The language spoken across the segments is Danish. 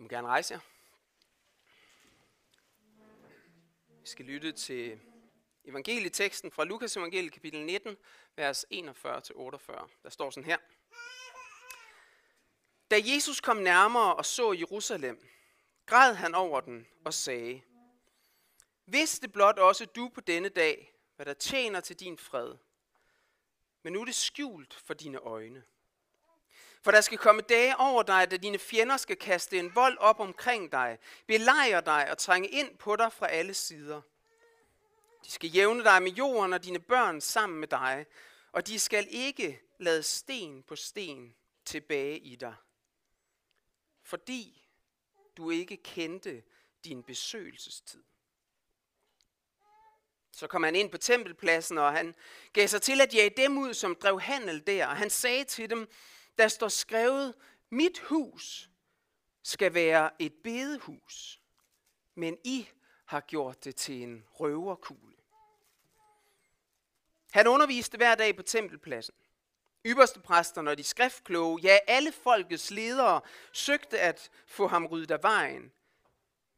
I må gerne rejse jer. Vi skal lytte til evangelieteksten fra Lukas evangelie kapitel 19, vers 41-48. Der står sådan her. Da Jesus kom nærmere og så Jerusalem, græd han over den og sagde, Vidste blot også du på denne dag, hvad der tjener til din fred, men nu er det skjult for dine øjne. For der skal komme dage over dig, da dine fjender skal kaste en vold op omkring dig, belejre dig og trænge ind på dig fra alle sider. De skal jævne dig med jorden og dine børn sammen med dig, og de skal ikke lade sten på sten tilbage i dig. Fordi du ikke kendte din besøgelsestid. Så kom han ind på tempelpladsen, og han gav sig til at jage dem ud, som drev handel der. Og han sagde til dem, der står skrevet, mit hus skal være et bedehus, men I har gjort det til en røverkugle. Han underviste hver dag på tempelpladsen. Ypperste præsterne og de skriftkloge, ja alle folkets ledere, søgte at få ham ryddet af vejen.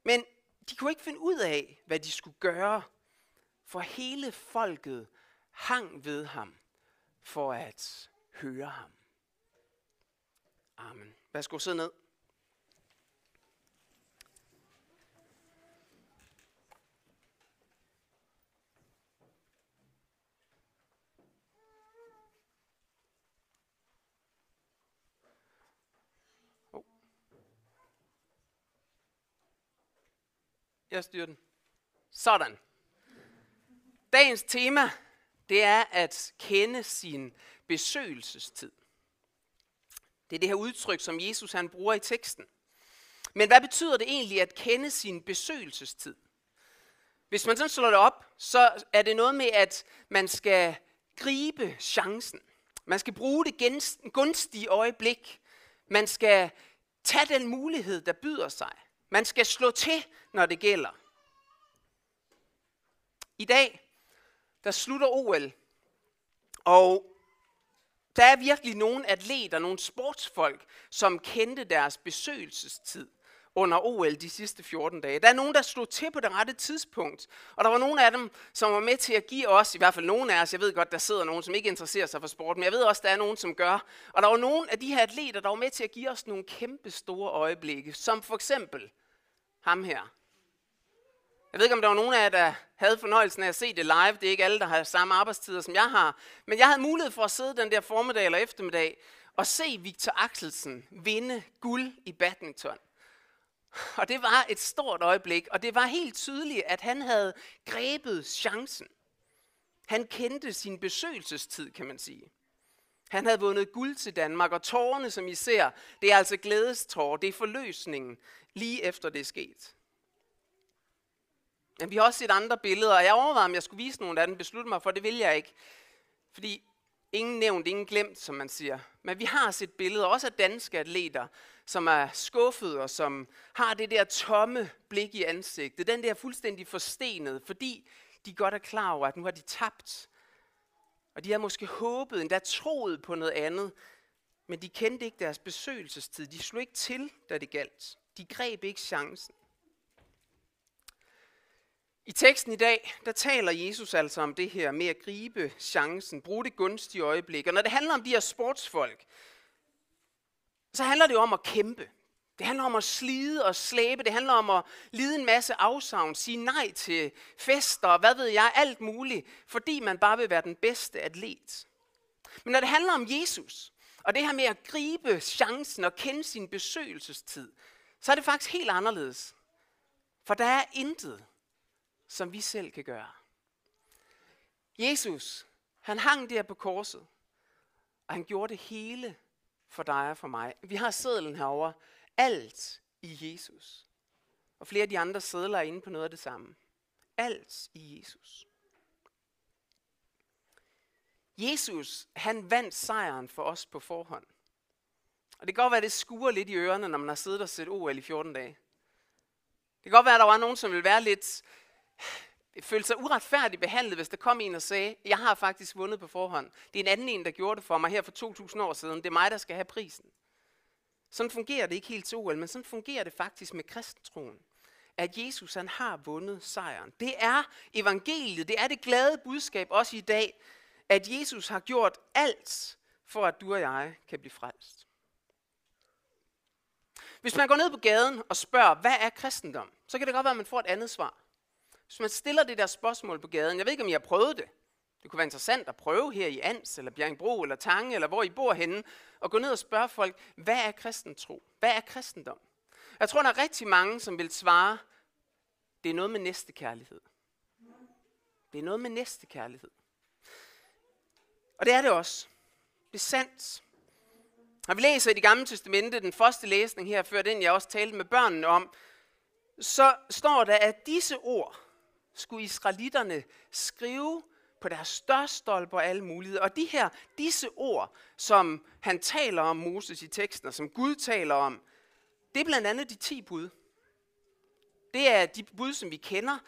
Men de kunne ikke finde ud af, hvad de skulle gøre, for hele folket hang ved ham for at høre ham. Amen. Værsgo, sidde ned. Oh. Jeg styrer den. Sådan. Dagens tema, det er at kende sin besøgelsestid. Det er det her udtryk, som Jesus han bruger i teksten. Men hvad betyder det egentlig at kende sin besøgelsestid? Hvis man sådan slår det op, så er det noget med, at man skal gribe chancen. Man skal bruge det gunstige øjeblik. Man skal tage den mulighed, der byder sig. Man skal slå til, når det gælder. I dag, der slutter OL, og der er virkelig nogle atleter, nogle sportsfolk, som kendte deres besøgelsestid under OL de sidste 14 dage. Der er nogen, der slog til på det rette tidspunkt, og der var nogle af dem, som var med til at give os, i hvert fald nogle af os, jeg ved godt, der sidder nogen, som ikke interesserer sig for sport, men jeg ved også, der er nogen, som gør. Og der var nogle af de her atleter, der var med til at give os nogle kæmpe store øjeblikke, som for eksempel ham her, jeg ved ikke, om der var nogen af jer, der havde fornøjelsen af at se det live. Det er ikke alle, der har samme arbejdstider, som jeg har. Men jeg havde mulighed for at sidde den der formiddag eller eftermiddag og se Victor Axelsen vinde guld i badminton. Og det var et stort øjeblik, og det var helt tydeligt, at han havde grebet chancen. Han kendte sin besøgelsestid, kan man sige. Han havde vundet guld til Danmark, og tårerne, som I ser, det er altså glædestårer, det er forløsningen, lige efter det er sket. Men vi har også set andre billeder, og jeg overvejede, om jeg skulle vise nogle af dem, beslutte mig for, det vil jeg ikke. Fordi ingen nævnt, ingen glemt, som man siger. Men vi har set billeder, også af danske atleter, som er skuffede og som har det der tomme blik i ansigtet. Den der fuldstændig forstenet, fordi de godt er klar over, at nu har de tabt. Og de har måske håbet, endda troet på noget andet, men de kendte ikke deres besøgelsestid. De slog ikke til, da det galt. De greb ikke chancen. I teksten i dag, der taler Jesus altså om det her med at gribe chancen, bruge det gunstige øjeblik. Og når det handler om de her sportsfolk, så handler det jo om at kæmpe. Det handler om at slide og slæbe. Det handler om at lide en masse afsavn, sige nej til fester, og hvad ved jeg, alt muligt, fordi man bare vil være den bedste atlet. Men når det handler om Jesus, og det her med at gribe chancen og kende sin besøgelsestid, så er det faktisk helt anderledes. For der er intet, som vi selv kan gøre. Jesus, han hang der på korset, og han gjorde det hele for dig og for mig. Vi har sædlen herover alt i Jesus. Og flere af de andre sædler er inde på noget af det samme. Alt i Jesus. Jesus, han vandt sejren for os på forhånd. Og det kan godt være, at det skuer lidt i ørerne, når man har siddet og set OL i 14 dage. Det kan godt være, at der var nogen, som vil være lidt følte sig uretfærdigt behandlet, hvis der kom en og sagde, jeg har faktisk vundet på forhånd. Det er en anden en, der gjorde det for mig her for 2000 år siden. Det er mig, der skal have prisen. Sådan fungerer det ikke helt til OL, men sådan fungerer det faktisk med kristentroen. At Jesus han har vundet sejren. Det er evangeliet, det er det glade budskab også i dag, at Jesus har gjort alt for at du og jeg kan blive frelst. Hvis man går ned på gaden og spørger, hvad er kristendom, så kan det godt være, at man får et andet svar. Hvis man stiller det der spørgsmål på gaden, jeg ved ikke, om I har prøvet det. Det kunne være interessant at prøve her i Ans, eller Bjergbro, eller Tange, eller hvor I bor henne, og gå ned og spørge folk, hvad er kristen tro? Hvad er kristendom? Jeg tror, der er rigtig mange, som vil svare, det er noget med næstekærlighed. Det er noget med næstekærlighed. Og det er det også. Det er sandt. Når vi læser i det gamle testamente, den første læsning her, før den jeg også talte med børnene om, så står der, at disse ord skulle israelitterne skrive på deres størstolper og alle muligheder. Og de her, disse ord, som han taler om Moses i teksten, og som Gud taler om, det er blandt andet de ti bud. Det er de bud, som vi kender.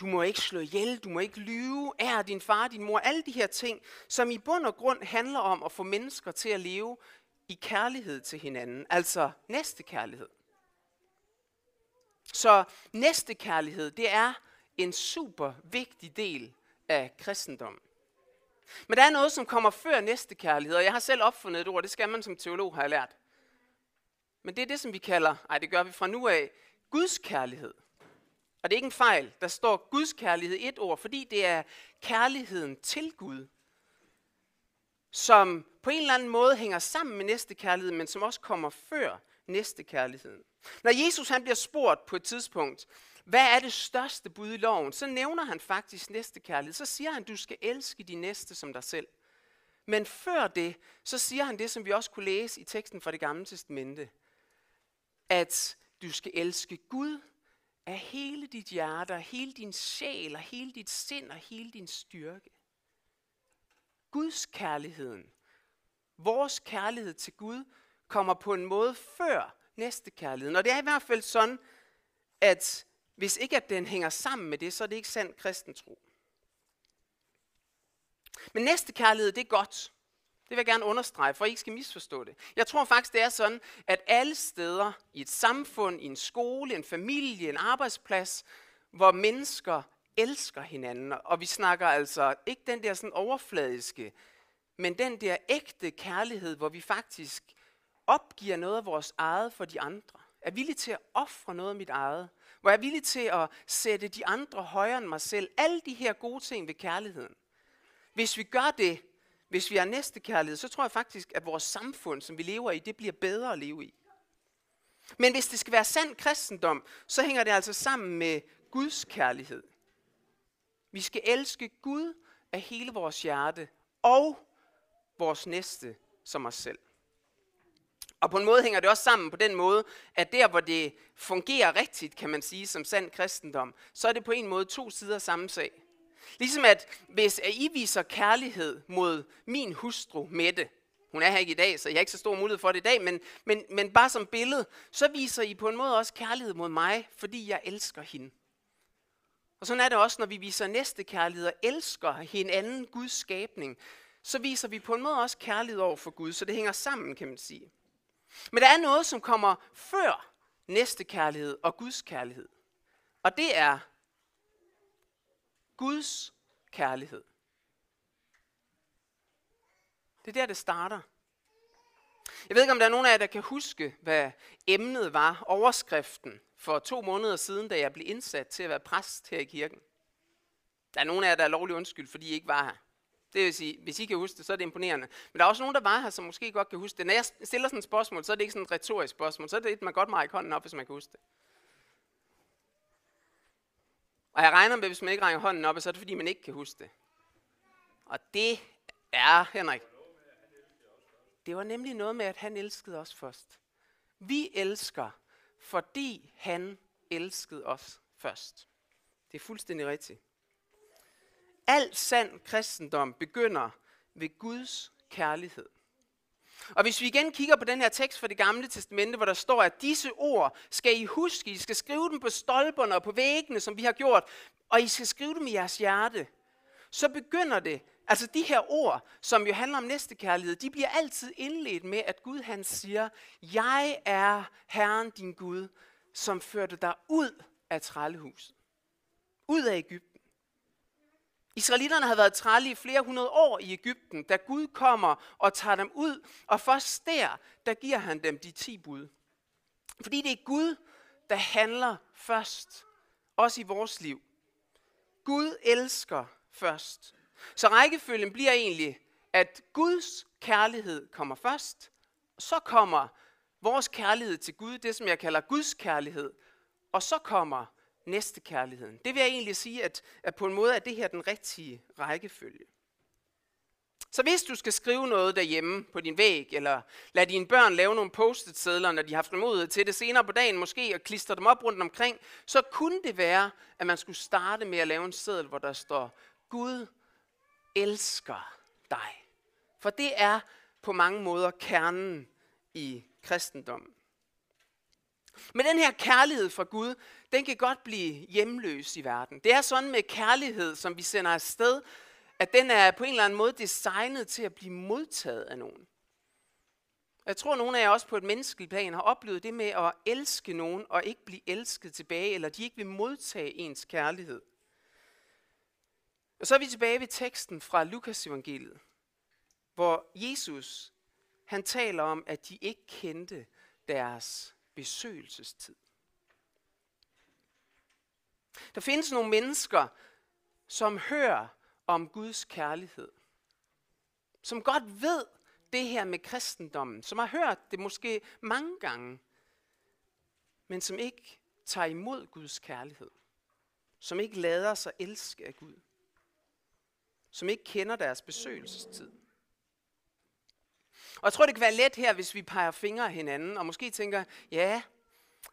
Du må ikke slå ihjel, du må ikke lyve, er din far, din mor, alle de her ting, som i bund og grund handler om at få mennesker til at leve i kærlighed til hinanden, altså næste kærlighed. Så næste kærlighed, det er en super vigtig del af kristendommen. Men der er noget, som kommer før næste kærlighed, og jeg har selv opfundet et ord, det skal man som teolog have lært. Men det er det, som vi kalder, ej det gør vi fra nu af, Guds kærlighed. Og det er ikke en fejl, der står Guds kærlighed et ord, fordi det er kærligheden til Gud, som på en eller anden måde hænger sammen med næste kærlighed, men som også kommer før næste kærligheden. Når Jesus han bliver spurgt på et tidspunkt, hvad er det største bud i loven? Så nævner han faktisk næste kærlighed. Så siger han, du skal elske de næste som dig selv. Men før det, så siger han det, som vi også kunne læse i teksten fra det gamle testamente. At du skal elske Gud af hele dit hjerte, hele din sjæl, og hele dit sind og hele din styrke. Guds kærligheden, vores kærlighed til Gud, kommer på en måde før næste kærlighed. Og det er i hvert fald sådan, at hvis ikke at den hænger sammen med det, så er det ikke sand kristen tro. Men næste kærlighed, det er godt. Det vil jeg gerne understrege, for I ikke skal misforstå det. Jeg tror faktisk, det er sådan, at alle steder i et samfund, i en skole, en familie, en arbejdsplads, hvor mennesker elsker hinanden, og vi snakker altså ikke den der sådan overfladiske, men den der ægte kærlighed, hvor vi faktisk opgiver noget af vores eget for de andre, er villig til at ofre noget af mit eget, hvor jeg er villig til at sætte de andre højere end mig selv. Alle de her gode ting ved kærligheden. Hvis vi gør det, hvis vi er næste kærlighed, så tror jeg faktisk, at vores samfund, som vi lever i, det bliver bedre at leve i. Men hvis det skal være sand kristendom, så hænger det altså sammen med Guds kærlighed. Vi skal elske Gud af hele vores hjerte og vores næste som os selv. Og på en måde hænger det også sammen på den måde, at der hvor det fungerer rigtigt, kan man sige, som sand kristendom, så er det på en måde to sider samme sag. Ligesom at hvis I viser kærlighed mod min hustru Mette, hun er her ikke i dag, så jeg har ikke så stor mulighed for det i dag, men, men, men bare som billede, så viser I på en måde også kærlighed mod mig, fordi jeg elsker hende. Og sådan er det også, når vi viser næste kærlighed og elsker hinanden, Guds skabning, så viser vi på en måde også kærlighed over for Gud, så det hænger sammen, kan man sige. Men der er noget, som kommer før næste kærlighed og Guds kærlighed. Og det er Guds kærlighed. Det er der, det starter. Jeg ved ikke, om der er nogen af jer, der kan huske, hvad emnet var, overskriften, for to måneder siden, da jeg blev indsat til at være præst her i kirken. Der er nogen af jer, der er lovlig undskyld, fordi I ikke var her. Det vil sige, hvis I kan huske det, så er det imponerende. Men der er også nogen, der var her, som måske godt kan huske det. Når jeg stiller sådan et spørgsmål, så er det ikke sådan et retorisk spørgsmål. Så er det et, man godt må række hånden op, hvis man kan huske det. Og jeg regner med, hvis man ikke rækker hånden op, så er det fordi, man ikke kan huske det. Og det er, Henrik, det var nemlig noget med, at han elskede os først. Vi elsker, fordi han elskede os først. Det er fuldstændig rigtigt. Al sand kristendom begynder ved Guds kærlighed. Og hvis vi igen kigger på den her tekst fra det gamle testamente, hvor der står, at disse ord skal I huske, I skal skrive dem på stolperne og på væggene, som vi har gjort, og I skal skrive dem i jeres hjerte, så begynder det Altså de her ord, som jo handler om næstekærlighed, de bliver altid indledt med, at Gud han siger, jeg er Herren din Gud, som førte dig ud af trællehuset. Ud af Ægypten. Israelitterne havde været trælle i flere hundrede år i Ægypten, da Gud kommer og tager dem ud, og først der, der giver han dem de ti bud. Fordi det er Gud, der handler først, også i vores liv. Gud elsker først. Så rækkefølgen bliver egentlig, at Guds kærlighed kommer først, så kommer vores kærlighed til Gud, det som jeg kalder Guds kærlighed, og så kommer næste kærligheden. Det vil jeg egentlig sige, at, at på en måde er det her den rigtige rækkefølge. Så hvis du skal skrive noget derhjemme på din væg, eller lad dine børn lave nogle post-it-sædler, når de har haft frimodighed til det senere på dagen måske, og klister dem op rundt omkring, så kunne det være, at man skulle starte med at lave en seddel, hvor der står, Gud elsker dig. For det er på mange måder kernen i kristendommen. Men den her kærlighed fra Gud, den kan godt blive hjemløs i verden. Det er sådan med kærlighed, som vi sender afsted, at den er på en eller anden måde designet til at blive modtaget af nogen. Jeg tror, at nogle af jer også på et menneskeligt plan har oplevet det med at elske nogen og ikke blive elsket tilbage, eller de ikke vil modtage ens kærlighed. Og så er vi tilbage ved teksten fra Lukas evangeliet, hvor Jesus han taler om, at de ikke kendte deres besøgelsestid. Der findes nogle mennesker, som hører om Guds kærlighed. Som godt ved det her med kristendommen. Som har hørt det måske mange gange. Men som ikke tager imod Guds kærlighed. Som ikke lader sig elske af Gud. Som ikke kender deres besøgelsestid. Og jeg tror, det kan være let her, hvis vi peger fingre af hinanden, og måske tænker, ja,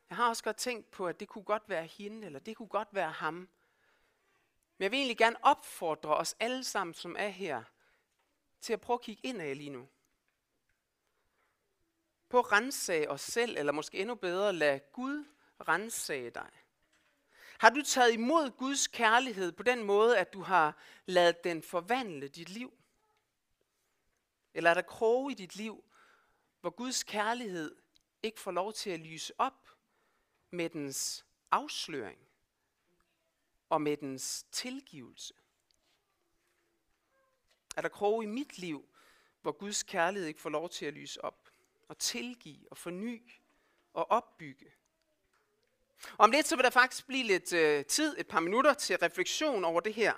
jeg har også godt tænkt på, at det kunne godt være hende, eller det kunne godt være ham. Men jeg vil egentlig gerne opfordre os alle sammen, som er her, til at prøve at kigge indad lige nu. På at rensage os selv, eller måske endnu bedre, lad Gud rensage dig. Har du taget imod Guds kærlighed på den måde, at du har ladet den forvandle dit liv? Eller er der kroge i dit liv, hvor Guds kærlighed ikke får lov til at lyse op med dens afsløring og med dens tilgivelse? Er der kroge i mit liv, hvor Guds kærlighed ikke får lov til at lyse op og tilgive og forny og opbygge? Om lidt så vil der faktisk blive lidt øh, tid, et par minutter til refleksion over det her.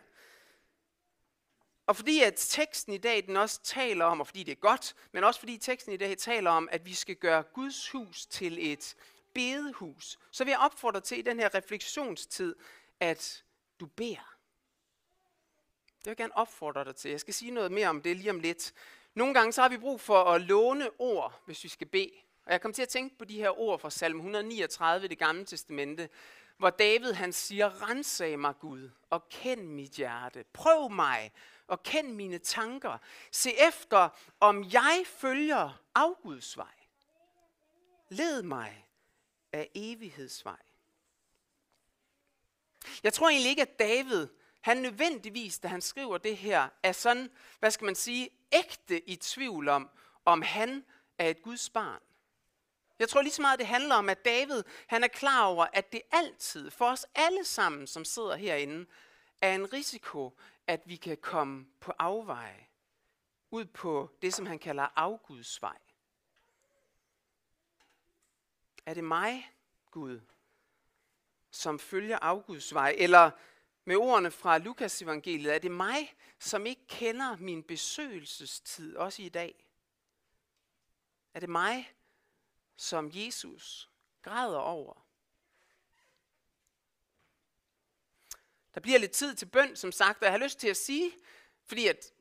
Og fordi at teksten i dag den også taler om, og fordi det er godt, men også fordi teksten i dag taler om, at vi skal gøre Guds hus til et bedehus, så vil jeg opfordre til i den her refleksionstid, at du beder. Det vil jeg gerne opfordre dig til. Jeg skal sige noget mere om det lige om lidt. Nogle gange så har vi brug for at låne ord, hvis vi skal bede. Og jeg kom til at tænke på de her ord fra salm 139 i det gamle testamente, hvor David han siger, rensag mig Gud, og kend mit hjerte. Prøv mig, og kend mine tanker. Se efter, om jeg følger afguds vej. Led mig af evighedsvej. Jeg tror egentlig ikke, at David, han nødvendigvis, da han skriver det her, er sådan, hvad skal man sige, ægte i tvivl om, om han er et Guds barn. Jeg tror lige så meget, det handler om, at David han er klar over, at det altid, for os alle sammen, som sidder herinde, er en risiko, at vi kan komme på afveje, ud på det, som han kalder afgudsvej. Er det mig, Gud, som følger afgudsvej? Eller med ordene fra Lukas evangeliet, er det mig, som ikke kender min besøgelsestid, også i dag? Er det mig, som Jesus græder over? Der bliver lidt tid til bøn, som sagt, og jeg har lyst til at sige, fordi at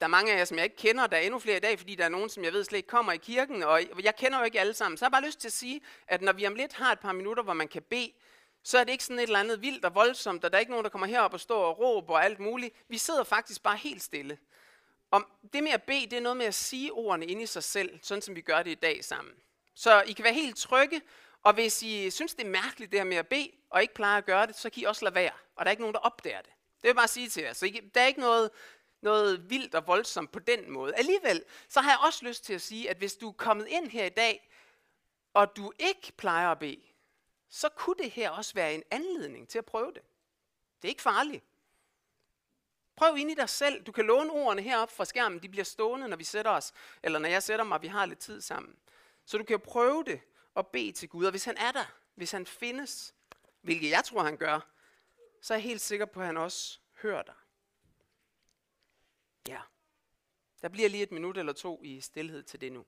der er mange af jer, som jeg ikke kender, der er endnu flere i dag, fordi der er nogen, som jeg ved slet ikke kommer i kirken, og jeg kender jo ikke alle sammen. Så jeg har bare lyst til at sige, at når vi om lidt har et par minutter, hvor man kan bede, så er det ikke sådan et eller andet vildt og voldsomt, og der er ikke nogen, der kommer herop og står og råber og alt muligt. Vi sidder faktisk bare helt stille. Om det med at bede, det er noget med at sige ordene ind i sig selv, sådan som vi gør det i dag sammen. Så I kan være helt trygge, og hvis I synes, det er mærkeligt det her med at bede, og ikke plejer at gøre det, så kan I også lade være. Og der er ikke nogen, der opdager det. Det vil jeg bare sige til jer. Så I, der er ikke noget noget vildt og voldsomt på den måde. Alligevel, så har jeg også lyst til at sige, at hvis du er kommet ind her i dag, og du ikke plejer at bede, så kunne det her også være en anledning til at prøve det. Det er ikke farligt. Prøv ind i dig selv. Du kan låne ordene herop fra skærmen. De bliver stående, når vi sætter os, eller når jeg sætter mig, og vi har lidt tid sammen. Så du kan prøve det og bede til Gud. Og hvis han er der, hvis han findes, hvilket jeg tror, han gør, så er jeg helt sikker på, at han også hører dig. Ja. Der bliver lige et minut eller to i stillhed til det nu.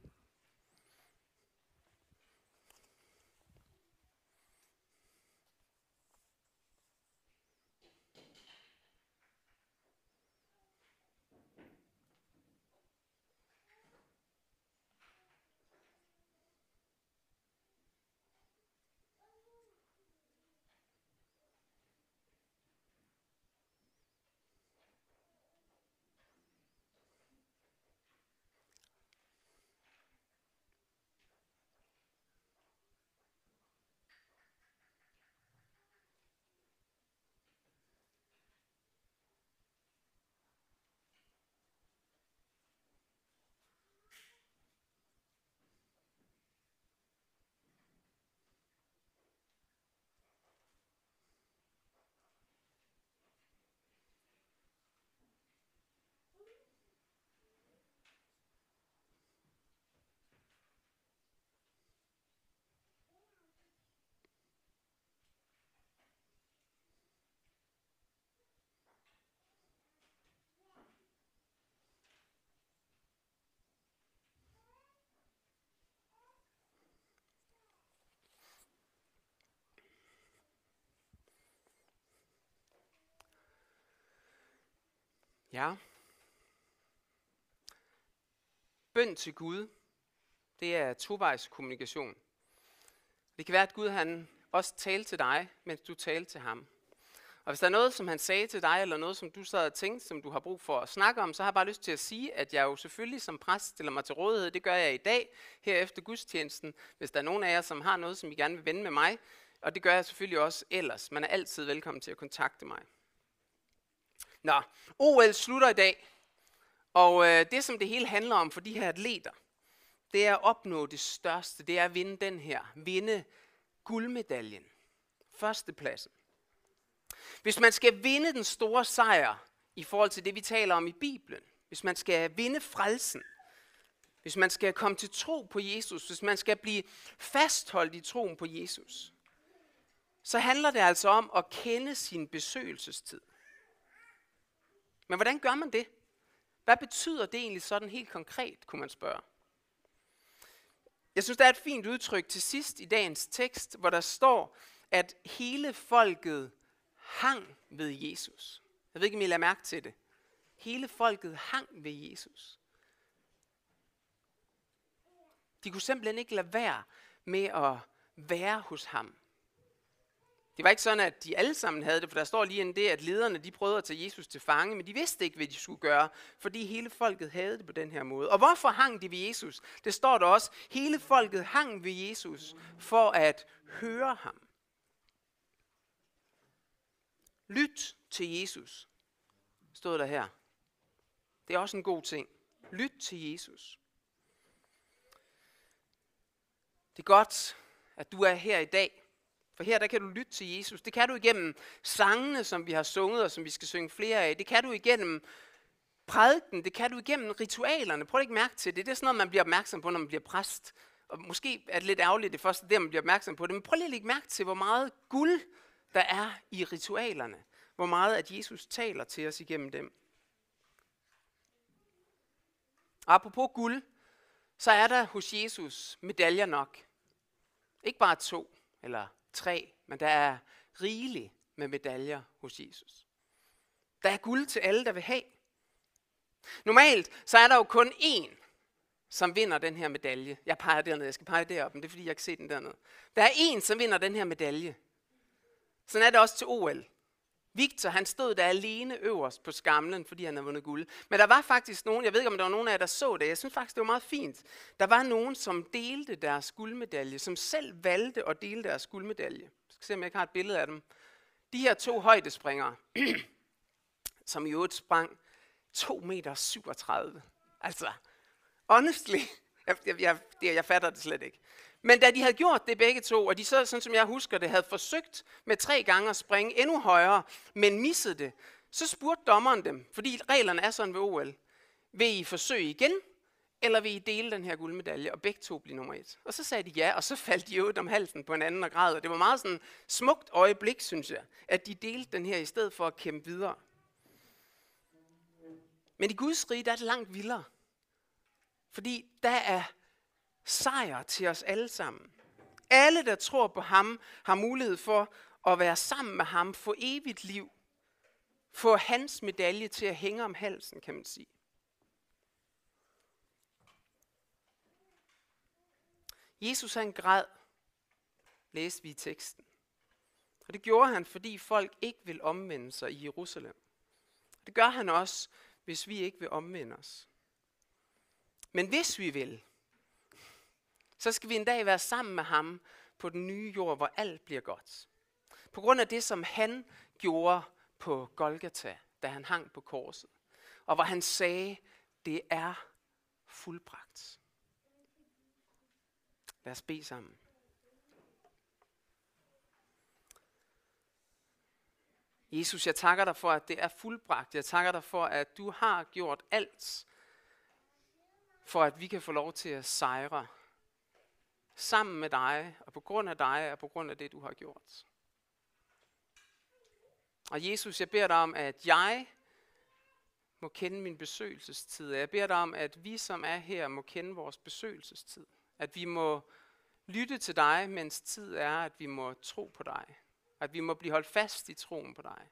Ja. Bøn til Gud, det er tovejs kommunikation. Det kan være, at Gud han også talte til dig, mens du talte til ham. Og hvis der er noget, som han sagde til dig, eller noget, som du sad og tænkte, som du har brug for at snakke om, så har jeg bare lyst til at sige, at jeg jo selvfølgelig som præst stiller mig til rådighed. Det gør jeg i dag, her efter gudstjenesten, hvis der er nogen af jer, som har noget, som I gerne vil vende med mig. Og det gør jeg selvfølgelig også ellers. Man er altid velkommen til at kontakte mig. Nå, OL slutter i dag, og øh, det som det hele handler om for de her atleter, det er at opnå det største, det er at vinde den her, vinde guldmedaljen, førstepladsen. Hvis man skal vinde den store sejr i forhold til det, vi taler om i Bibelen, hvis man skal vinde frelsen, hvis man skal komme til tro på Jesus, hvis man skal blive fastholdt i troen på Jesus, så handler det altså om at kende sin besøgelsestid. Men hvordan gør man det? Hvad betyder det egentlig sådan helt konkret, kunne man spørge. Jeg synes, der er et fint udtryk til sidst i dagens tekst, hvor der står, at hele folket hang ved Jesus. Jeg ved ikke, om I lader mærke til det. Hele folket hang ved Jesus. De kunne simpelthen ikke lade være med at være hos ham. Det var ikke sådan, at de alle sammen havde det, for der står lige en det, at lederne de prøvede at tage Jesus til fange, men de vidste ikke, hvad de skulle gøre, fordi hele folket havde det på den her måde. Og hvorfor hang de ved Jesus? Det står der også, hele folket hang ved Jesus for at høre ham. Lyt til Jesus, stod der her. Det er også en god ting. Lyt til Jesus. Det er godt, at du er her i dag, for her der kan du lytte til Jesus. Det kan du igennem sangene, som vi har sunget, og som vi skal synge flere af. Det kan du igennem prædiken. Det kan du igennem ritualerne. Prøv at ikke mærke til det. Det er sådan noget, man bliver opmærksom på, når man bliver præst. Og måske er det lidt ærgerligt, det første der, man bliver opmærksom på det. Men prøv lige at lægge mærke til, hvor meget guld der er i ritualerne. Hvor meget at Jesus taler til os igennem dem. Og apropos guld, så er der hos Jesus medaljer nok. Ikke bare to eller tre, men der er rigeligt med medaljer hos Jesus. Der er guld til alle, der vil have. Normalt så er der jo kun én, som vinder den her medalje. Jeg peger dernede, jeg skal pege derop, men det er fordi, jeg kan se den dernede. Der er én, som vinder den her medalje. Sådan er det også til OL. Victor, han stod der alene øverst på skamlen, fordi han havde vundet guld. Men der var faktisk nogen, jeg ved ikke, om der var nogen af jer, der så det. Jeg synes faktisk, det var meget fint. Der var nogen, som delte deres guldmedalje, som selv valgte at dele deres guldmedalje. Jeg skal se, om jeg ikke har et billede af dem. De her to højdespringere, som i øvrigt sprang 2 meter 37. Altså, honestly, jeg, jeg, jeg, jeg fatter det slet ikke. Men da de havde gjort det begge to, og de så, sådan som jeg husker det, havde forsøgt med tre gange at springe endnu højere, men missede det, så spurgte dommeren dem, fordi reglerne er sådan ved OL, vil I forsøge igen, eller vil I dele den her guldmedalje, og begge to blive nummer et? Og så sagde de ja, og så faldt de ud om halsen på en anden og grad, og det var meget sådan smukt øjeblik, synes jeg, at de delte den her i stedet for at kæmpe videre. Men i Guds rige, der er det langt vildere. Fordi der er sejr til os alle sammen. Alle, der tror på ham, har mulighed for at være sammen med ham, få evigt liv, få hans medalje til at hænge om halsen, kan man sige. Jesus han græd, læste vi i teksten. Og det gjorde han, fordi folk ikke vil omvende sig i Jerusalem. Det gør han også, hvis vi ikke vil omvende os. Men hvis vi vil, så skal vi en dag være sammen med ham på den nye jord, hvor alt bliver godt. På grund af det, som han gjorde på Golgata, da han hang på korset. Og hvor han sagde, det er fuldbragt. Lad os bede sammen. Jesus, jeg takker dig for, at det er fuldbragt. Jeg takker dig for, at du har gjort alt, for at vi kan få lov til at sejre sammen med dig, og på grund af dig, og på grund af det, du har gjort. Og Jesus, jeg beder dig om, at jeg må kende min besøgelsestid. Jeg beder dig om, at vi, som er her, må kende vores besøgelsestid. At vi må lytte til dig, mens tid er, at vi må tro på dig. At vi må blive holdt fast i troen på dig.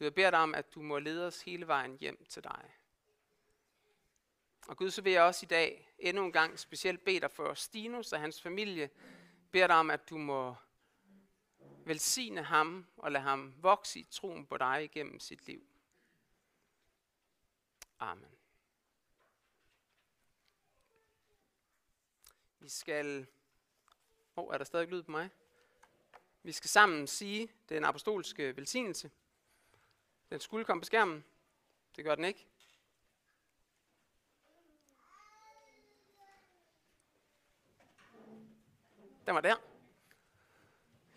Jeg beder dig om, at du må lede os hele vejen hjem til dig. Og Gud, så vil jeg også i dag endnu en gang specielt bede dig for Stinus og hans familie. Beder dig om, at du må velsigne ham og lade ham vokse i troen på dig igennem sit liv. Amen. Vi skal... Åh, oh, er der stadig lyd på mig? Vi skal sammen sige den apostolske velsignelse. Den skulle komme på skærmen. Det gør den ikke. Den var der.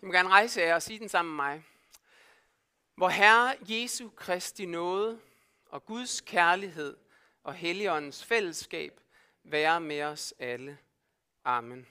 I må gerne rejse jer og sige den sammen med mig. Hvor Herre Jesu Kristi nåde og Guds kærlighed og Helligåndens fællesskab være med os alle. Amen.